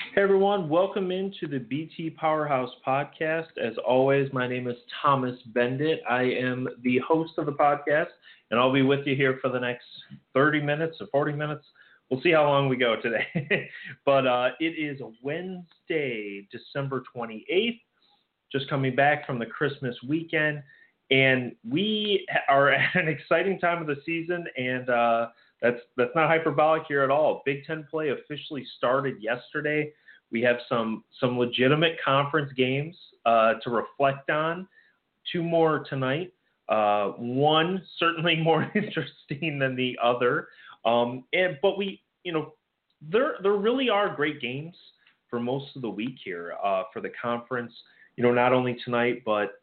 Hey everyone, welcome into the BT Powerhouse podcast. As always, my name is Thomas Beindit. I am the host of the podcast, and I'll be with you here for the next 30 minutes or 40 minutes. We'll see how long we go today. but uh, it is Wednesday, December 28th, just coming back from the Christmas weekend, and we are at an exciting time of the season, and uh, that's that's not hyperbolic here at all. Big Ten play officially started yesterday. We have some some legitimate conference games uh, to reflect on. Two more tonight. Uh, one certainly more interesting than the other. Um, and but we, you know, there there really are great games for most of the week here uh, for the conference. You know, not only tonight but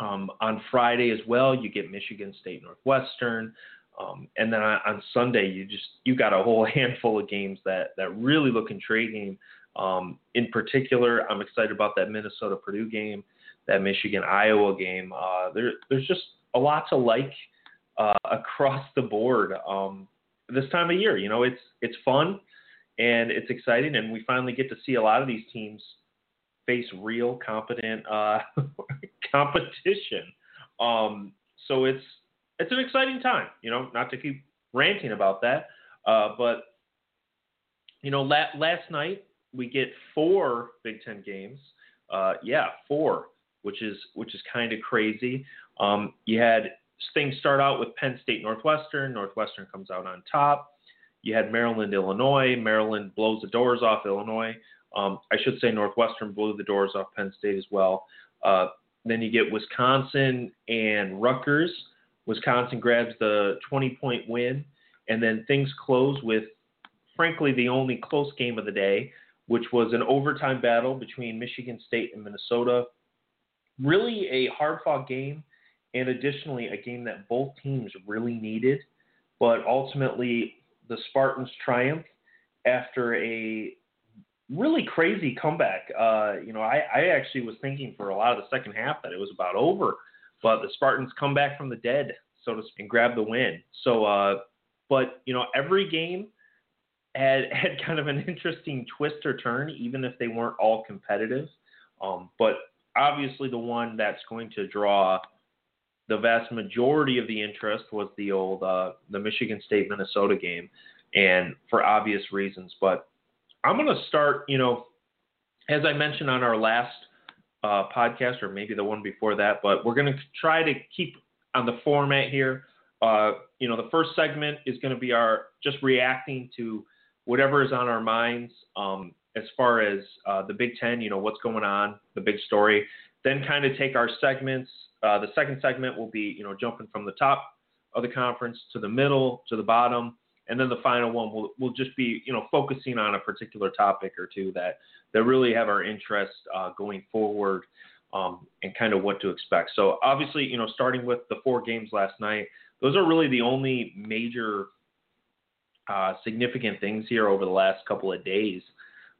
um, on Friday as well. You get Michigan State Northwestern. Um, and then on, Sunday, you just you got a whole handful of games that that really look intriguing. Um, in particular, I'm excited about that Minnesota Purdue game, that Michigan Iowa game. Uh, there, there's just a lot to like uh, across the board um, this time of year. You know, it's it's fun and it's exciting, and we finally get to see a lot of these teams face real, competent uh, competition. Um, so it's it's an exciting time. You know, not to keep ranting about that, uh, but you know, la- last night we get four Big Ten games. Uh, yeah, four, which is which is kind of crazy. Um, you had things start out with Penn State Northwestern. Northwestern comes out on top. You had Maryland Illinois. Maryland blows the doors off Illinois. Um, I should say Northwestern blew the doors off Penn State as well. Uh, then you get Wisconsin and Rutgers. Wisconsin grabs the 20 point win, and then things close with, frankly, the only close game of the day which was an overtime battle between Michigan State and Minnesota. Really a hard fought game, and additionally, a game that both teams really needed. But ultimately, the Spartans triumph after a really crazy comeback. Uh, you know, I, I actually was thinking for a lot of the second half that it was about over, but the Spartans come back from the dead, so to speak, and grab the win. So, uh, but you know, every game had had kind of an interesting twist or turn, even if they weren't all competitive. Um, but obviously, the one that's going to draw the vast majority of the interest was the old uh, the Michigan State Minnesota game, and for obvious reasons. But I'm going to start, you know, as I mentioned on our last uh, podcast, or maybe the one before that, but we're going to try to keep on the format here. Uh, you know, the first segment is going to be our just reacting to whatever is on our minds um, as far as uh, the Big Ten, you know, what's going on, the big story. Then kind of take our segments. Uh, the second segment will be, you know, jumping from the top of the conference to the middle to the bottom, and then the final one will will just be, you know, focusing on a particular topic or two that that really have our interest uh, going forward. Um, and kind of what to expect. So obviously, you know, starting with the four games last night, those are really the only major uh, significant things here over the last couple of days.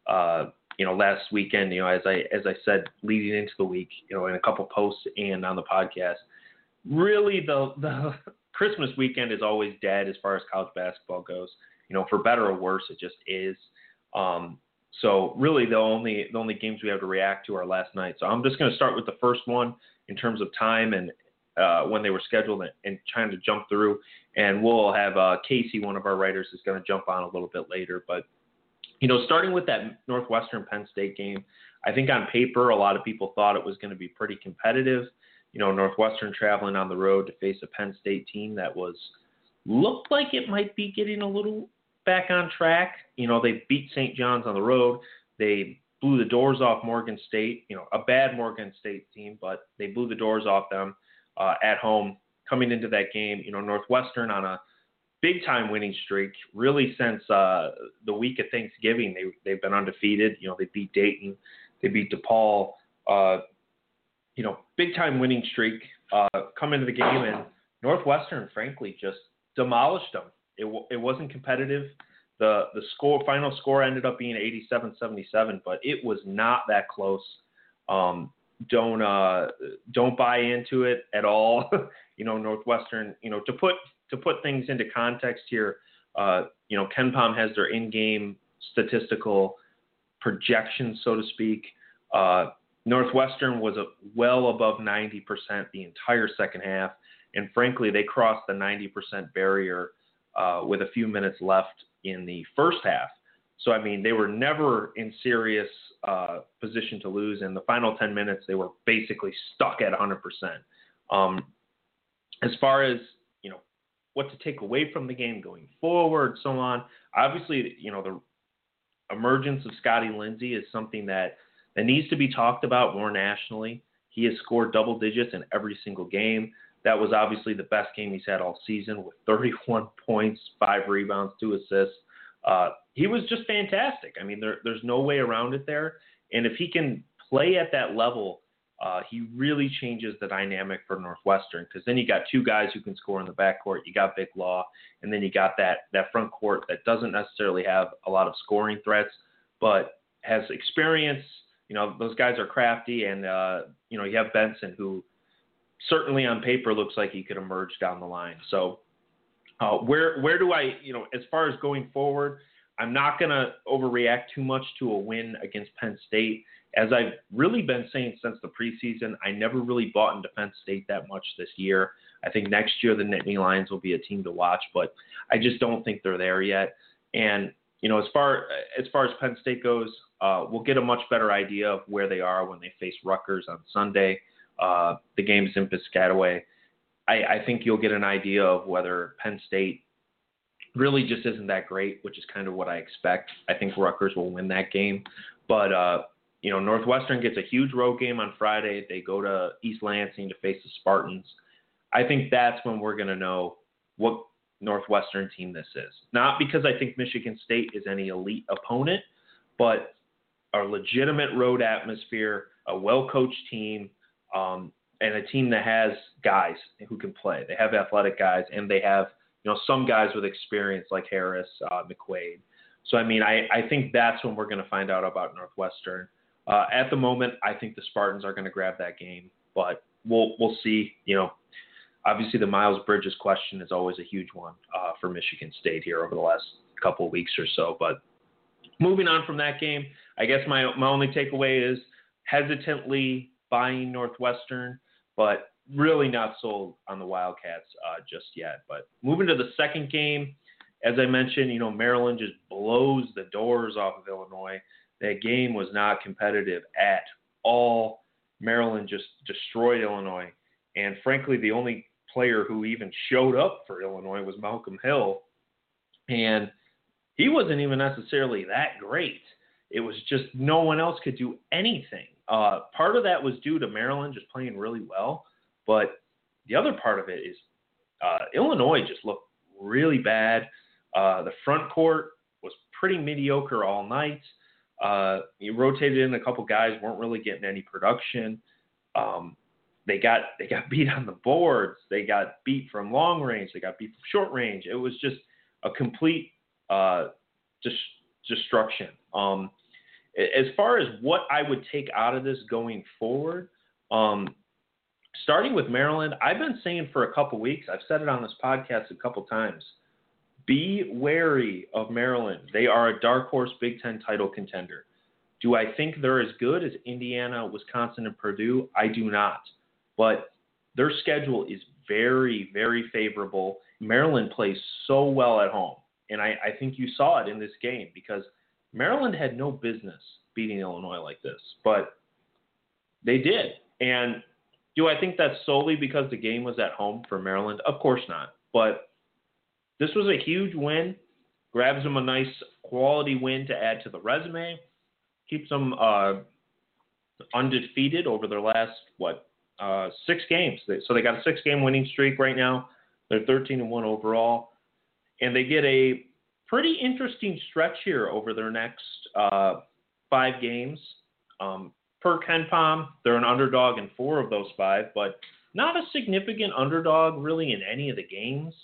Uh, you know, last weekend, you know, as I as I said leading into the week, you know, in a couple posts and on the podcast, really the the Christmas weekend is always dead as far as college basketball goes. You know, for better or worse, it just is. Um, so really, the only the only games we have to react to are last night. So I'm just going to start with the first one in terms of time and uh, when they were scheduled and, and, trying to jump through. And we'll have uh, Casey, one of our writers, is going to jump on a little bit later. But you know, starting with that Northwestern Penn State game, I think on paper a lot of people thought it was going to be pretty competitive. You know, Northwestern traveling on the road to face a Penn State team that was looked like it might be getting a little back on track. You know, they beat St. John's on the road. They blew the doors off Morgan State. You know, a bad Morgan State team, but they blew the doors off them uh, at home coming into that game. You know, Northwestern on a big time winning streak really since uh, the week of Thanksgiving. They they've been undefeated. You know, they beat Dayton, they beat DePaul. Uh, you know, big time winning streak. Uh, come into the game and Northwestern, frankly, just demolished them. It it wasn't competitive. The the score final score ended up being 87-77, but it was not that close. Um, don't uh, don't buy into it at all. you know, Northwestern. You know, to put to put things into context here, uh, you know, KenPom has their in-game statistical projections, so to speak. Uh, Northwestern was well above 90% the entire second half, and frankly, they crossed the 90% barrier uh, with a few minutes left in the first half. So I mean, they were never in serious uh, position to lose. In the final 10 minutes, they were basically stuck at 100%. Um, as far as you know, what to take away from the game going forward, so on. Obviously, you know, the emergence of Scottie Lindsey is something that that needs to be talked about more nationally. He has scored double digits in every single game. That was obviously the best game he's had all season with 31 points, five rebounds, two assists. Uh, he was just fantastic. I mean, there, there's no way around it there. And if he can play at that level, uh, he really changes the dynamic for Northwestern because then you got two guys who can score in the backcourt. You got Vic Law, and then you got that that front court that doesn't necessarily have a lot of scoring threats, but has experience. You know, those guys are crafty, and uh, you know you have Benson who certainly on paper looks like he could emerge down the line. So uh, where where do I you know as far as going forward? I'm not going to overreact too much to a win against Penn State. As I've really been saying since the preseason, I never really bought into Penn State that much this year. I think next year the Nittany Lions will be a team to watch, but I just don't think they're there yet. And you know, as far as far as Penn State goes, uh, we'll get a much better idea of where they are when they face Rutgers on Sunday. Uh, the game's in Piscataway. I, I think you'll get an idea of whether Penn State really just isn't that great, which is kind of what I expect. I think Rutgers will win that game, but uh, you know Northwestern gets a huge road game on Friday. They go to East Lansing to face the Spartans. I think that's when we're going to know what Northwestern team this is. Not because I think Michigan State is any elite opponent, but a legitimate road atmosphere, a well coached team, um, and a team that has guys who can play. They have athletic guys, and they have you know some guys with experience like Harris, uh, McQuaid. So I mean, I, I think that's when we're going to find out about Northwestern. Uh, at the moment, I think the Spartans are going to grab that game, but we'll we'll see. You know, obviously the Miles Bridges question is always a huge one uh, for Michigan State here over the last couple weeks or so. But moving on from that game, I guess my my only takeaway is hesitantly buying Northwestern but really not sold on the Wildcats uh, just yet. But moving to the second game, as I mentioned, you know Maryland just blows the doors off of Illinois. That game was not competitive at all. Maryland just destroyed Illinois, and frankly, the only player who even showed up for Illinois was Malcolm Hill, and he wasn't even necessarily that great. It was just no one else could do anything. Uh, part of that was due to Maryland just playing really well, but the other part of it is uh, Illinois just looked really bad. Uh, the front court was pretty mediocre all night. Uh, you rotated in a couple guys, weren't really getting any production. Um, they got they got beat on the boards. They got beat from long range. They got beat from short range. It was just a complete uh, destruction. Um, as far as what I would take out of this going forward, um, starting with Maryland, I've been saying for a couple weeks, I've said it on this podcast a couple times. Be wary of Maryland. They are a dark horse Big Ten title contender. Do I think they're as good as Indiana, Wisconsin, and Purdue? I do not. But their schedule is very, very favorable. Maryland plays so well at home. And I, I think you saw it in this game because – Maryland had no business beating Illinois like this, but they did. And do I think that's solely because the game was at home for Maryland? Of course not. But this was a huge win. Grabs them a nice quality win to add to the resume. Keeps them uh, undefeated over their last what uh, six games. So they got a six-game winning streak right now. They're 13 and one overall. and they get a pretty interesting stretch here over their next uh, five games. Um, per KenPom, they're an underdog in four of those five, but not a significant underdog really in any of the games,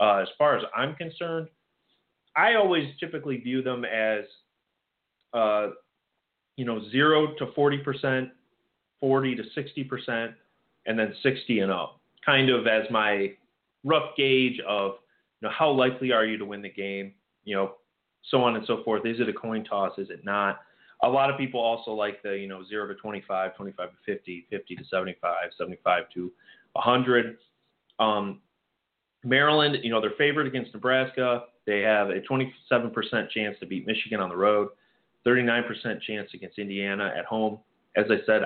uh, as far as I'm concerned. I always typically view them as, uh, you know, zero to forty percent, forty to sixty percent, and then sixty and up, kind of as my rough gauge of, you know, how likely are you to win the game, you know, so on and so forth. Is it a coin toss? Is it not? A lot of people also like the, you know, 0 to 25, 25 to 50, 50 to 75, 75 to 100. Um, Maryland, you know, they're favored against Nebraska. They have a 27% chance to beat Michigan on the road, 39% chance against Indiana at home. As I said,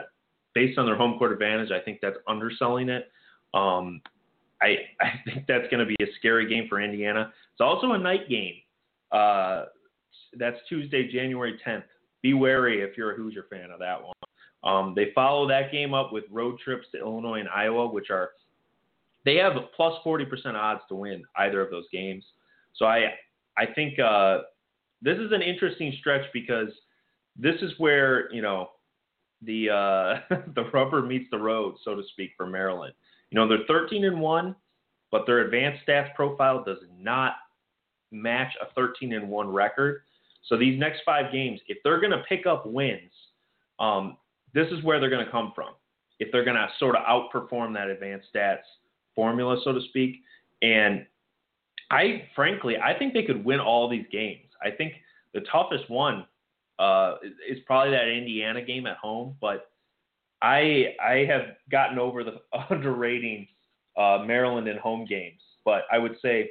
based on their home court advantage, I think that's underselling it. Um, I, I think that's going to be a scary game for Indiana. It's also a night game. Uh, that's Tuesday, January 10th. Be wary if you're a Hoosier fan of that one. Um, they follow that game up with road trips to Illinois and Iowa, which are they have plus 40% odds to win either of those games. So I I think uh, this is an interesting stretch because this is where you know the uh, the rubber meets the road, so to speak, for Maryland. You know they're 13 and one, but their advanced stats profile does not match a 13 and one record. So these next five games, if they're going to pick up wins, um, this is where they're going to come from. If they're going to sort of outperform that advanced stats formula, so to speak, and I frankly, I think they could win all these games. I think the toughest one uh, is probably that Indiana game at home, but I I have gotten over the underrating uh, Maryland in home games. But I would say,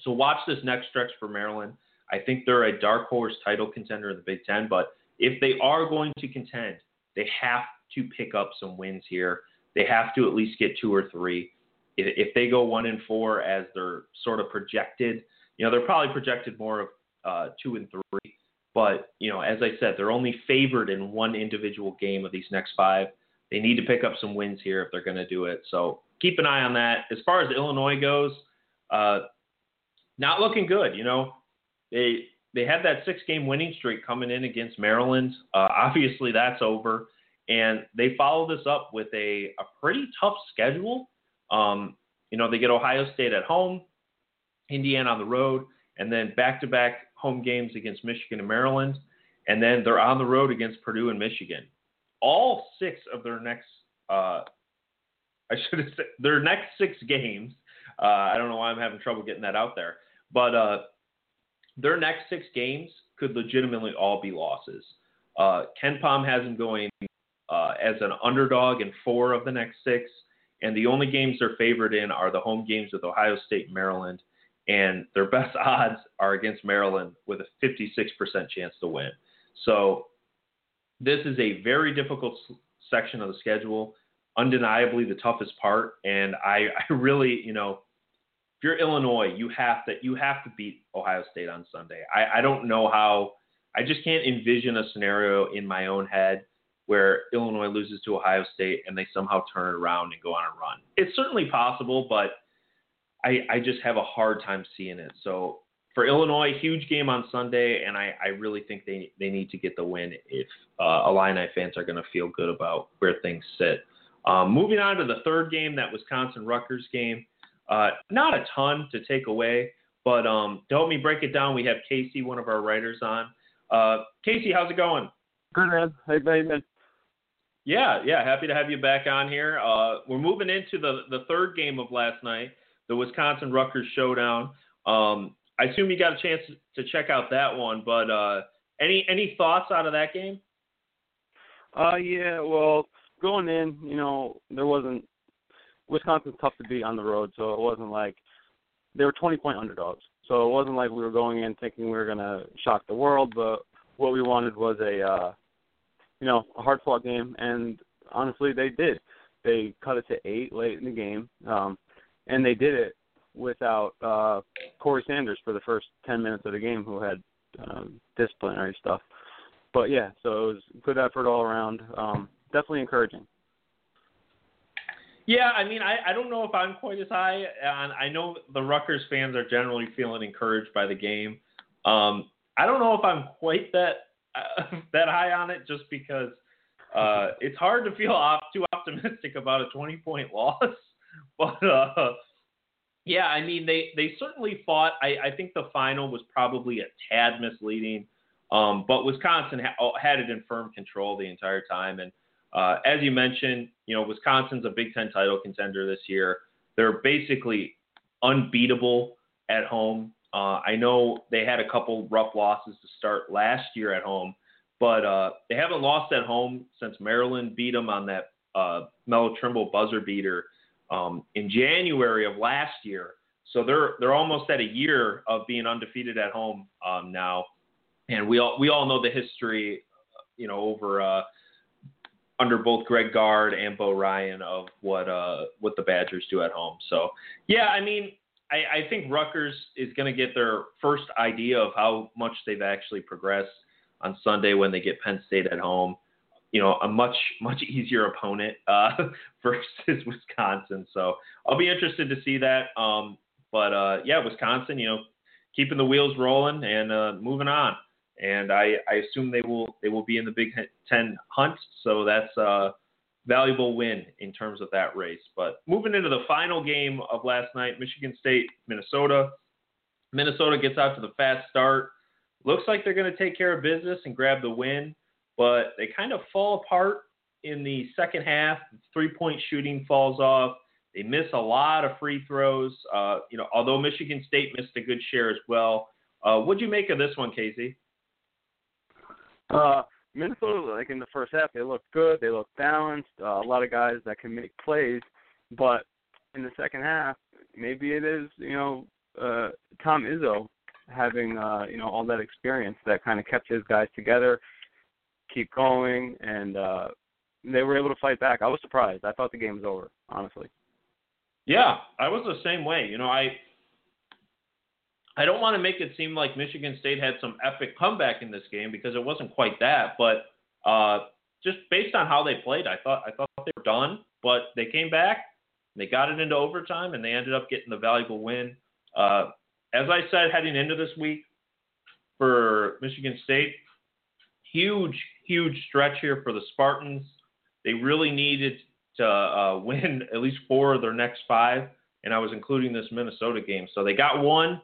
so watch this next stretch for Maryland. I think they're a dark horse title contender in the Big Ten, but if they are going to contend, they have to pick up some wins here. They have to at least get two or three if they go one and four as they're sort of projected, you know, they're probably projected more of uh, two and three. But you know, as I said, they're only favored in one individual game of these next five. They need to pick up some wins here if they're going to do it. So keep an eye on that. As far as Illinois goes, uh, not looking good. You know, they they had that six game winning streak coming in against Maryland. Uh, obviously, that's over, and they follow this up with a a pretty tough schedule. Um, you know, they get Ohio State at home, Indiana on the road, and then back-to-back home games against Michigan and Maryland, and then they're on the road against Purdue and Michigan. All six of their next, uh, I should have said, their next six games. Uh, I don't know why I'm having trouble getting that out there, but uh, their next six games could legitimately all be losses. Uh, KenPom has them going uh, as an underdog in four of the next six and the only games they're favored in are the home games with Ohio State and Maryland, and their best odds are against Maryland with a 56% chance to win. So this is a very difficult section of the schedule, undeniably the toughest part, and I, I really, you know, if you're Illinois, you have to you have to beat Ohio State on Sunday. I, I don't know how. I just can't envision a scenario in my own head where Illinois loses to Ohio State and they somehow turn around and go on a run. It's certainly possible, but I, I just have a hard time seeing it. So for Illinois, huge game on Sunday, and I, I really think they, they need to get the win if uh, Illini fans are going to feel good about where things sit. Um, moving on to the third game, that Wisconsin Rutgers game. Uh, not a ton to take away, but um, to help me break it down, we have Casey, one of our writers, on. Uh, Casey, how's it going? Good man. Hey, man. Yeah, yeah, happy to have you back on here. Uh, we're moving into the the third game of last night, the Wisconsin Rutgers showdown. Um, I assume you got a chance to check out that one, but uh, any any thoughts out of that game? Uh, yeah, well, going in, you know, there wasn't Wisconsin's tough to beat on the road, so it wasn't like they were 20 point underdogs. So it wasn't like we were going in thinking we were gonna shock the world, but what we wanted was a uh, you know, a hard fought game, and honestly, they did. They cut it to eight late in the game, um, and they did it without uh, Corey Sanders for the first ten minutes of the game, who had um, disciplinary stuff. But yeah, so it was good effort all around. Um, definitely encouraging. Yeah, I mean, I, I don't know if I'm quite as high. And I know the Rutgers fans are generally feeling encouraged by the game. Um, I don't know if I'm quite that uh, that high on it, just because uh, it's hard to feel op- too optimistic about a 20 point loss. but uh, yeah, I mean, they they certainly fought. I, I think the final was probably a tad misleading, um, but Wisconsin ha- had it in firm control the entire time. And uh, as you mentioned, you know, Wisconsin's a Big Ten title contender this year. They're basically unbeatable at home. Uh, I know they had a couple rough losses to start last year at home, but uh, they haven't lost at home since Maryland beat them on that uh, Melo Trimble buzzer beater um, in January of last year. So they're they're almost at a year of being undefeated at home um, now, and we all we all know the history, you know, over uh, under both Greg Gard and Bo Ryan of what uh, what the Badgers do at home. So yeah, I mean, I, I think Rutgers is going to get their first idea of how much they've actually progressed on Sunday when they get Penn State at home. You know, a much much easier opponent uh, versus Wisconsin. So I'll be interested to see that. Um, but uh, yeah, Wisconsin, you know, keeping the wheels rolling and uh, moving on and I, I assume they will they will be in the Big Ten hunt. So that's a valuable win in terms of that race. But moving into the final game of last night, Michigan State, Minnesota. Minnesota gets out to the fast start. Looks like they're going to take care of business and grab the win, but they kind of fall apart in the second half. Three point shooting falls off. They miss a lot of free throws. Uh, you know, although Michigan State missed a good share as well. Uh, what'd you make of this one, Casey? Uh, Minnesota, like in the first half, they looked good. They looked balanced. Uh, a lot of guys that can make plays, but in the second half, maybe it is you know uh, Tom Izzo having uh, you know all that experience that kind of kept his guys together, keep going, and uh, they were able to fight back. I was surprised. I thought the game was over, honestly. Yeah, I was the same way. You know, I I don't want to make it seem like Michigan State had some epic comeback in this game because it wasn't quite that. But uh, just based on how they played, I thought I thought they were done. But they came back, they got it into overtime, and they ended up getting the valuable win. Uh, as I said, heading into this week for Michigan State, huge, huge stretch here for the Spartans. They really needed to uh, win at least four of their next five, and I was including this Minnesota game. So they got one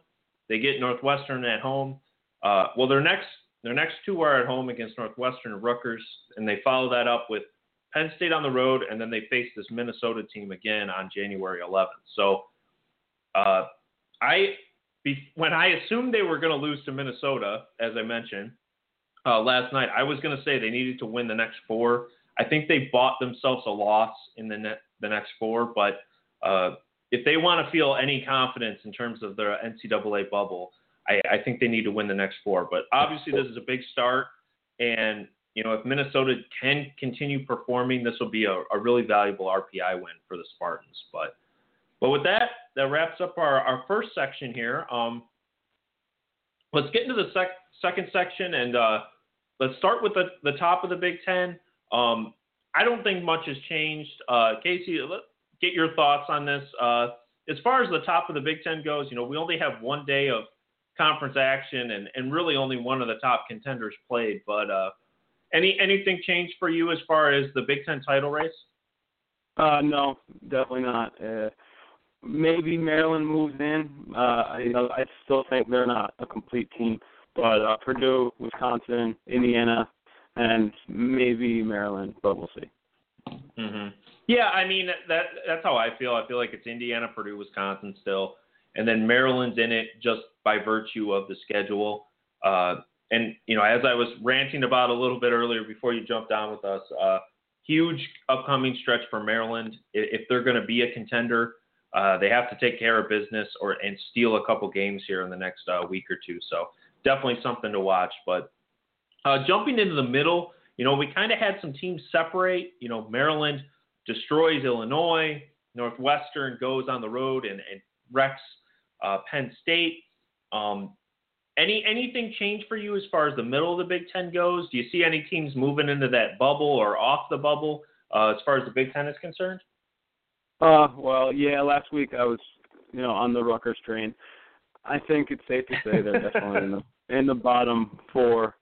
they get Northwestern at home. Uh, well, their next their next two are at home against Northwestern and Rutgers, and they follow that up with Penn State on the road, and then they face this Minnesota team again on January 11th. So, uh, I when I assumed they were going to lose to Minnesota, as I mentioned uh, last night, I was going to say they needed to win the next four. I think they bought themselves a loss in the net, the next four, but uh, if they want to feel any confidence in terms of their NCAA bubble, I, I think they need to win the next four. But obviously, this is a big start, and you know if Minnesota can continue performing, this will be a, a really valuable RPI win for the Spartans. But but with that, that wraps up our, our first section here. Um, let's get into the sec- second section, and uh, let's start with the, the top of the Big Ten. Um, I don't think much has changed. Uh, Casey, get your thoughts on this. Uh, as far as the top of the Big Ten goes, you know, we only have one day of conference action, and, and really only one of the top contenders played. But uh, any anything changed for you as far as the Big Ten title race? Uh, no, definitely not. Uh, maybe Maryland moves in. Uh, you know, I still think they're not a complete team, but uh, Purdue, Wisconsin, Indiana, and maybe Maryland, but we'll see. Mm-hmm. Yeah, I mean that that's how I feel. I feel like it's Indiana, Purdue, Wisconsin still, and then Maryland's in it just by virtue of the schedule. Uh, and you know, as I was ranting about a little bit earlier before you jumped on with us, uh, huge upcoming stretch for Maryland. If they're going to be a contender, uh, they have to take care of business or and steal a couple games here in the next uh, week or two. So definitely something to watch. But uh, jumping into the middle, you know, we kind of had some teams separate. You know, Maryland destroys Illinois. Northwestern goes on the road and, and wrecks uh, Penn State. Um, any anything change for you as far as the middle of the Big Ten goes? Do you see any teams moving into that bubble or off the bubble uh, as far as the Big Ten is concerned? Uh, well, yeah. Last week I was, you know, on the Rutgers train. I think it's safe to say they're definitely in the in the bottom four.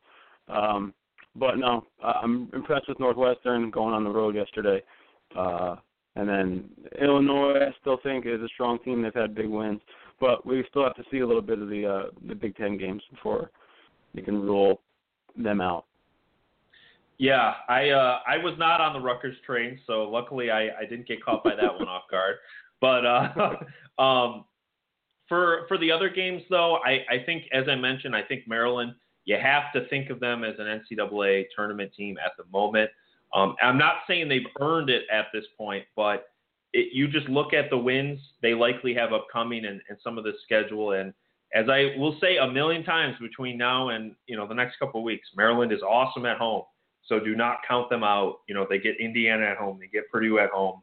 Um, but no, I'm impressed with Northwestern going on the road yesterday. Uh, and then Illinois, I still think is a strong team. They've had big wins, but we still have to see a little bit of the uh, the Big Ten games before you can rule them out. Yeah, I uh, I was not on the Rutgers train, so luckily I, I didn't get caught by that one off guard. But uh, um, for for the other games, though, I, I think as I mentioned, I think Maryland. You have to think of them as an NCAA tournament team at the moment. Um, I'm not saying they've earned it at this point, but it, you just look at the wins they likely have upcoming and, and some of the schedule. And as I will say a million times between now and you know the next couple of weeks, Maryland is awesome at home. So do not count them out. You know they get Indiana at home, they get Purdue at home.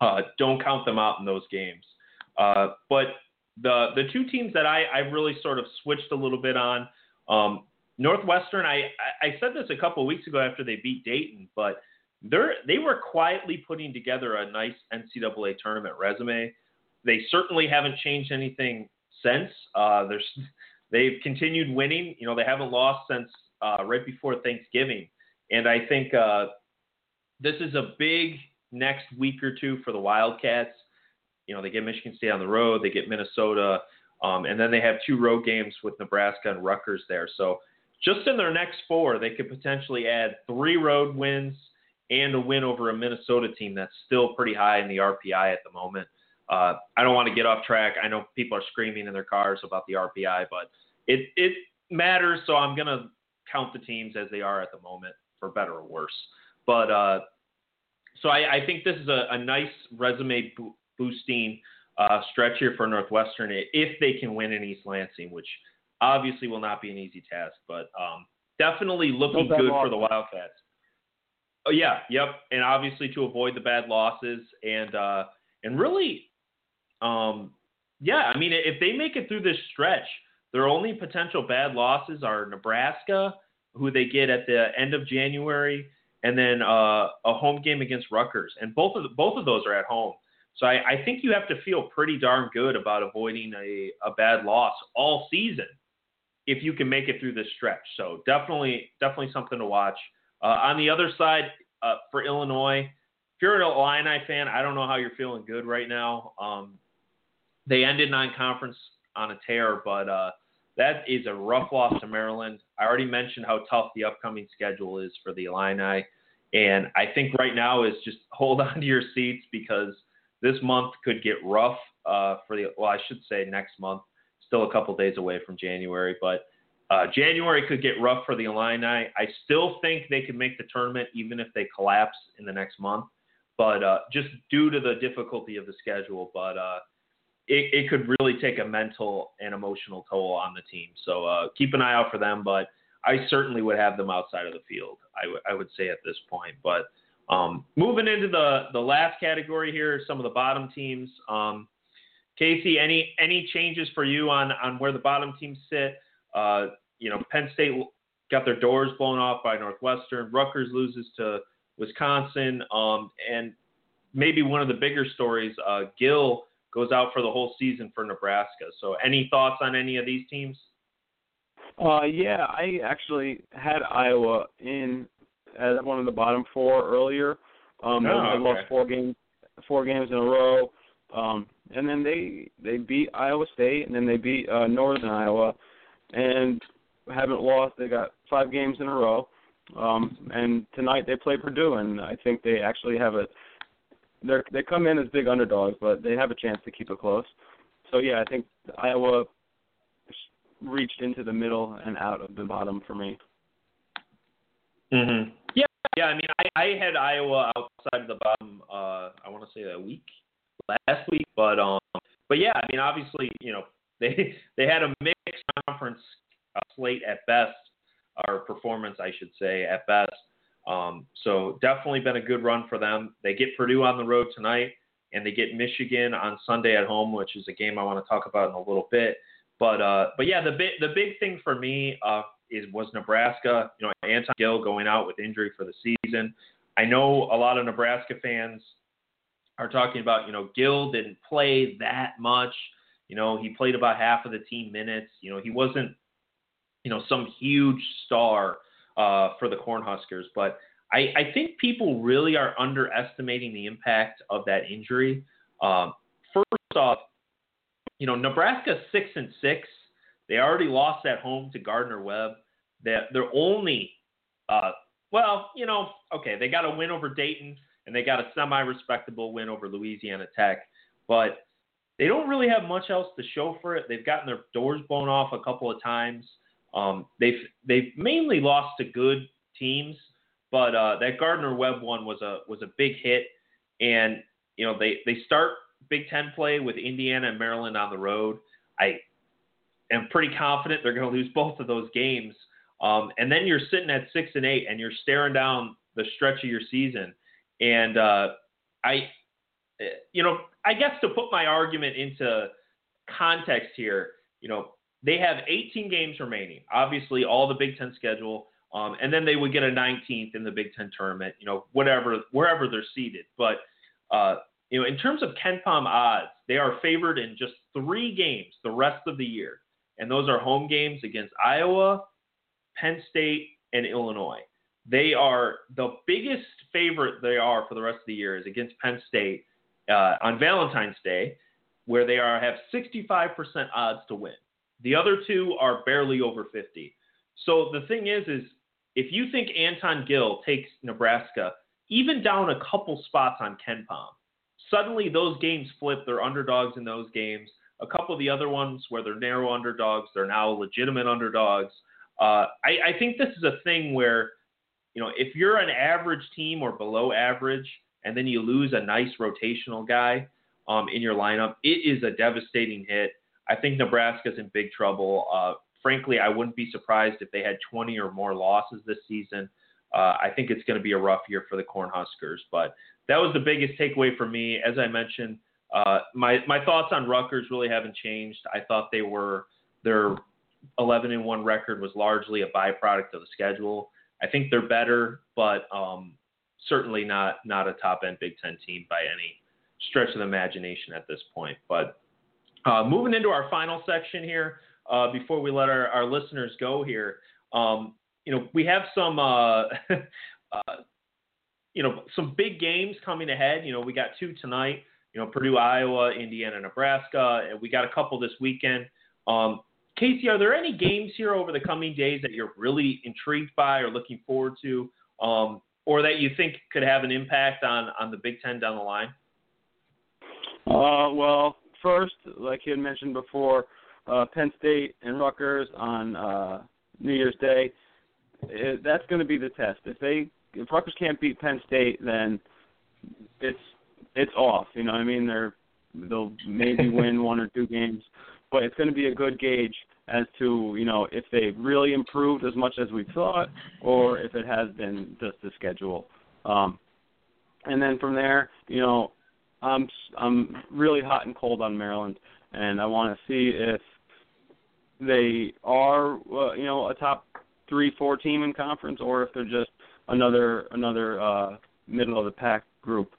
Uh, don't count them out in those games. Uh, but the the two teams that I, I really sort of switched a little bit on. Um, Northwestern, I, I said this a couple of weeks ago after they beat Dayton, but they're they were quietly putting together a nice NCAA tournament resume. They certainly haven't changed anything since. Uh, there's they've continued winning. You know, they haven't lost since uh, right before Thanksgiving, and I think uh, this is a big next week or two for the Wildcats you know, they get Michigan State on the road, they get Minnesota, um, and then they have two road games with Nebraska and Rutgers there. So just in their next four, they could potentially add three road wins and a win over a Minnesota team that's still pretty high in the RPI at the moment. Uh, I don't want to get off track. I know people are screaming in their cars about the RPI, but it it matters. So I'm gonna count the teams as they are at the moment, for better or worse. But uh, so I, I think this is a, a nice resume boosting uh, stretch here for Northwestern if they can win in East Lansing, which obviously will not be an easy task, but um, definitely looking good for the Wildcats. Oh yeah, yep, and obviously to avoid the bad losses and uh, and really, um, yeah, I mean if they make it through this stretch, their only potential bad losses are Nebraska, who they get at the end of January, and then uh, a home game against Rutgers, and both of the, both of those are at home. So I, I think you have to feel pretty darn good about avoiding a, a bad loss all season if you can make it through this stretch. So definitely, definitely something to watch. Uh, on the other side, uh, for Illinois, if you're an Illini fan, I don't know how you're feeling good right now. Um, they ended non-conference on a tear, but uh, that is a rough loss to Maryland. I already mentioned how tough the upcoming schedule is for the Illini, and I think right now is just hold on to your seats because – this month could get rough uh, for the, well, I should say next month. Still a couple days away from January, but uh, January could get rough for the Illini. I still think they could make the tournament even if they collapse in the next month, but uh, just due to the difficulty of the schedule. But uh, it, it, could really take a mental and emotional toll on the team. So uh, keep an eye out for them. But I certainly would have them outside of the field. I, w- I would say at this point. But um, moving into the the last category here, some of the bottom teams. Um, Casey, any any changes for you on on where the bottom teams sit? Uh, you know, Penn State got their doors blown off by Northwestern. Rutgers loses to Wisconsin, um, and maybe one of the bigger stories, uh, Gill goes out for the whole season for Nebraska. So, any thoughts on any of these teams? Uh, yeah, I actually had Iowa in as one of the bottom four earlier. Um, oh, they, okay. lost four games, four games in a row, um, and then they they beat Iowa State, and then they beat uh, Northern Iowa, and haven't lost. They got five games in a row, um, and tonight they play Purdue, and I think they actually have a. They they come in as big underdogs, but they have a chance to keep it close. So yeah, I think Iowa reached into the middle and out of the bottom for me. Mm-hmm. Yeah. I mean, I, I had Iowa outside the bottom. Uh, I want to say a week last week, but um, but yeah. I mean, obviously, you know, they they had a mixed conference uh, slate at best, or performance, I should say, at best. Um, so definitely been a good run for them. They get Purdue on the road tonight, and they get Michigan on Sunday at home, which is a game I want to talk about in a little bit. But uh, but yeah, the big the big thing for me uh, is was Nebraska. You know, Anton Gill going out with injury for the season. I know a lot of Nebraska fans are talking about, you know, Gill didn't play that much. You know, he played about half of the team minutes. You know, he wasn't, you know, some huge star uh, for the Cornhuskers, but I, I think people really are underestimating the impact of that injury. Um, first off, you know, Nebraska six and six. They already lost at home to Gardner Webb. That they're only, uh, well, you know, okay, they got a win over Dayton and they got a semi-respectable win over Louisiana Tech, but they don't really have much else to show for it. They've gotten their doors blown off a couple of times. Um, they've they've mainly lost to good teams, but uh, that Gardner Webb one was a was a big hit, and you know they they start Big Ten play with Indiana and Maryland on the road. I am pretty confident they're going to lose both of those games. Um, and then you're sitting at six and eight, and you're staring down the stretch of your season. And uh, I, you know, I guess to put my argument into context here, you know, they have 18 games remaining. Obviously, all the Big Ten schedule, um, and then they would get a 19th in the Big Ten tournament. You know, whatever wherever they're seated. But uh, you know, in terms of KenPom odds, they are favored in just three games the rest of the year, and those are home games against Iowa, Penn State, and Illinois. They are the biggest favorite they are for the rest of the year is against Penn State uh, on Valentine's Day, where they are have 65% odds to win. The other two are barely over 50. So the thing is, is if you think Anton Gill takes Nebraska even down a couple spots on KenPom, suddenly those games flip. They're underdogs in those games. A couple of the other ones where they're narrow underdogs, they're now legitimate underdogs. Uh, I, I think this is a thing where, you know, if you're an average team or below average, and then you lose a nice rotational guy um, in your lineup, it is a devastating hit. I think Nebraska's in big trouble. Uh, frankly, I wouldn't be surprised if they had 20 or more losses this season. Uh, I think it's going to be a rough year for the Cornhuskers, but that was the biggest takeaway for me. As I mentioned, uh, my my thoughts on Rutgers really haven't changed. I thought they were their 11 and one record was largely a byproduct of the schedule. I think they're better, but um, certainly not not a top end Big Ten team by any stretch of the imagination at this point. But uh, moving into our final section here, uh, before we let our, our listeners go here, um, you know, we have some, uh, uh, you know, some big games coming ahead. You know, we got two tonight. You know, Purdue, Iowa, Indiana, Nebraska, we got a couple this weekend. Um, Casey, are there any games here over the coming days that you're really intrigued by or looking forward to, um, or that you think could have an impact on on the Big Ten down the line? Uh, well, first, like you had mentioned before, uh, Penn State and Rutgers on uh, New Year's Day. It, that's going to be the test. If they if Rutgers can't beat Penn State, then it's it's off. You know, what I mean, they're they'll maybe win one or two games, but it's going to be a good gauge as to you know if they've really improved as much as we thought, or if it has been just the schedule. Um, and then from there, you know, I'm I'm really hot and cold on Maryland, and I want to see if they are uh, you know a top three four team in conference or if they're just another another uh, middle of the pack group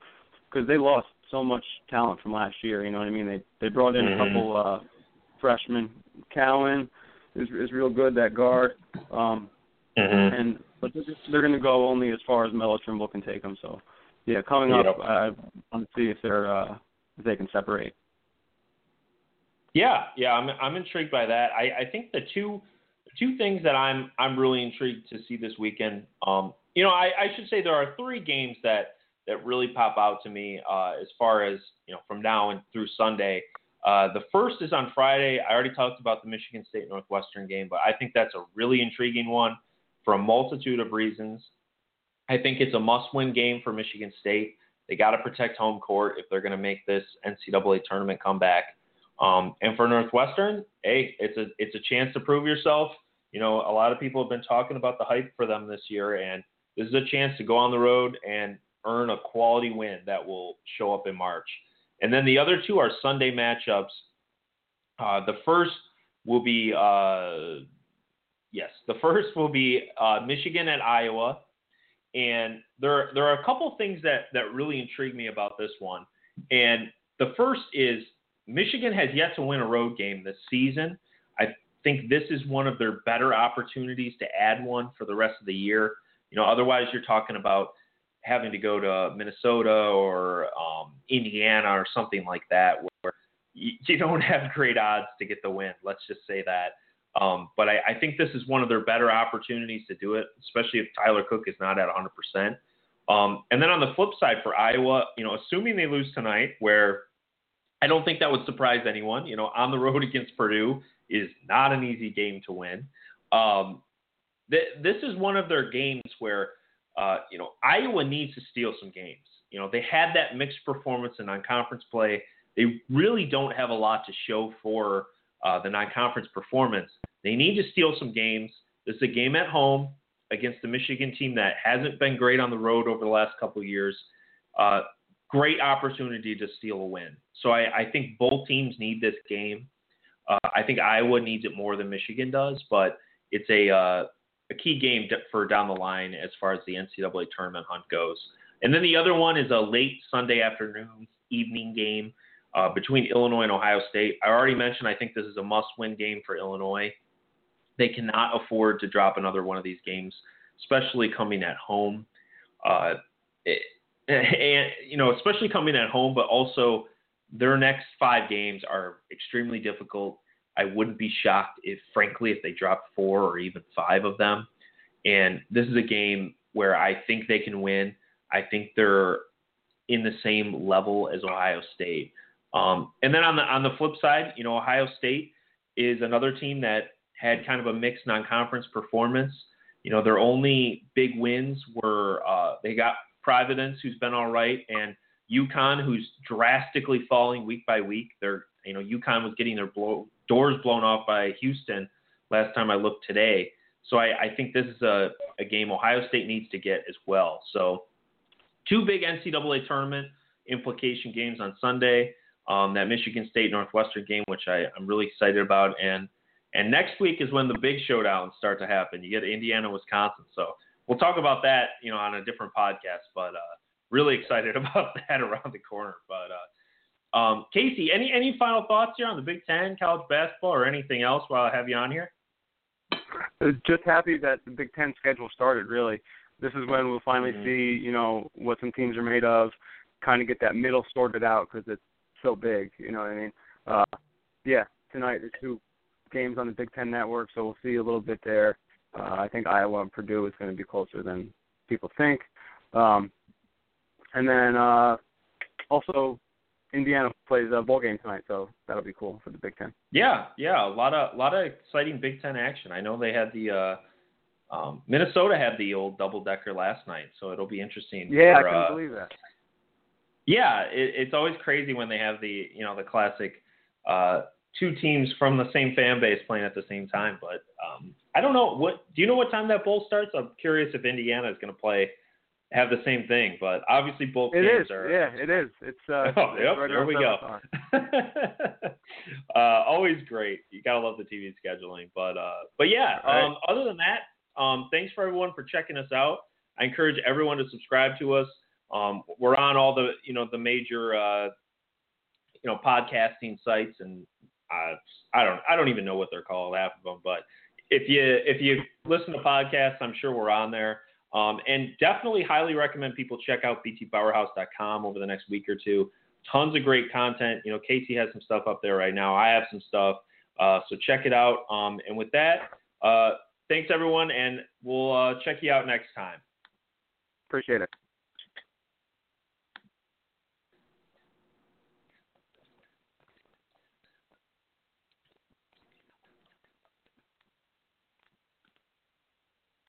because they lost so much talent from last year. You know what I mean? They they brought in mm-hmm. a couple uh, freshmen. Cowan is is real good that guard. Um, mm-hmm. And but they're, they're going to go only as far as Melo Trimble can take them. So yeah, coming up, I, I want to see if they're uh, if they can separate. Yeah, yeah, I'm I'm intrigued by that. I, I think the two two things that I'm I'm really intrigued to see this weekend. Um, you know, I, I should say there are three games that that really pop out to me uh, as far as you know from now and through Sunday. Uh, the first is on Friday. I already talked about the Michigan State Northwestern game, but I think that's a really intriguing one for a multitude of reasons. I think it's a must-win game for Michigan State. They got to protect home court if they're going to make this NCAA tournament comeback. Um, and for Northwestern, hey, it's a it's a chance to prove yourself. You know, a lot of people have been talking about the hype for them this year, and this is a chance to go on the road and earn a quality win that will show up in March. And then the other two are Sunday matchups. Uh, the first will be uh, yes, the first will be uh, Michigan and Iowa. And there, there are a couple things that, that really intrigue me about this one. And the first is Michigan has yet to win a road game this season. I think this is one of their better opportunities to add one for the rest of the year. You know, otherwise you're talking about having to go to Minnesota or um, Indiana or something like that, where you, don't have great odds to get the win. Let's just say that. Um, but I, I, think this is one of their better opportunities to do it, especially if Tyler Cook is not at 100%. Um, and then on the flip side for Iowa, you know, assuming they lose tonight, where I don't think that would surprise anyone. You know, on the road against Purdue is not an easy game to win. Um, th- this is one of their games where, uh, you know, Iowa needs to steal some games. You know, they had that mixed performance in non-conference play. They really don't have a lot to show for uh, the non-conference performance. They need to steal some games. This is a game at home against the Michigan team that hasn't been great on the road over the last couple years. Uh, great opportunity to steal a win. So I, I think both teams need this game. Uh, I think Iowa needs it more than Michigan does, but it's a uh, a key game for down the line as far as the NCAA tournament hunt goes. And then the other one is a late Sunday afternoon evening game uh, between Illinois and Ohio State. I already mentioned I think this is a must-win game for Illinois. They cannot afford to drop another one of these games, especially coming at home. Uh, it, and you know, especially coming at home, but also their next five games are extremely difficult. I wouldn't be shocked if, frankly, if they drop four or even five of them. And this is a game where I think they can win. I think they're in the same level as Ohio State. Um, and then on the on the flip side, you know, Ohio State is another team that had kind of a mixed non-conference performance. You know, their only big wins were uh, they got Providence, who's been all right, and UConn, who's drastically falling week by week. They're you know UConn was getting their blow, doors blown off by Houston last time I looked today. So I, I think this is a, a game Ohio State needs to get as well. So two big NCAA tournament implication games on Sunday. Um, that Michigan State Northwestern game, which I, I'm really excited about, and and next week is when the big showdowns start to happen. You get Indiana, Wisconsin. So we'll talk about that, you know, on a different podcast. But uh, really excited about that around the corner. But uh, um, Casey, any any final thoughts here on the Big Ten, college basketball, or anything else while I have you on here? Just happy that the Big Ten schedule started. Really, this is when we'll finally mm-hmm. see, you know, what some teams are made of. Kind of get that middle sorted out because it's so big. You know what I mean? Uh, yeah, tonight there's two games on the Big Ten Network, so we'll see a little bit there. Uh, I think Iowa and Purdue is going to be closer than people think. Um, and then uh, also Indiana plays a bowl game tonight, so that'll be cool for the Big Ten. Yeah, yeah, a lot of a lot of exciting Big Ten action. I know they had the uh, um, Minnesota had the old double decker last night, so it'll be interesting. Yeah, for, I can uh, believe that. Yeah, it, it's always crazy when they have the you know the classic uh, two teams from the same fan base playing at the same time. But um, I don't know what. Do you know what time that bowl starts? I'm curious if Indiana is going to play have the same thing. But obviously both it games is. are. Yeah, it is. It's. Uh, oh, yep. Right there we go. uh, always great. You gotta love the TV scheduling. But uh, but yeah. Right. Um, other than that, um, thanks for everyone for checking us out. I encourage everyone to subscribe to us. Um, we're on all the you know the major uh, you know podcasting sites and uh, I don't I don't even know what they're called half of them, but if you if you listen to podcasts, I'm sure we're on there. Um, and definitely highly recommend people check out btpowerhouse.com over the next week or two. Tons of great content. You know, Casey has some stuff up there right now. I have some stuff. Uh, so check it out. Um, and with that, uh, thanks everyone, and we'll uh, check you out next time. Appreciate it.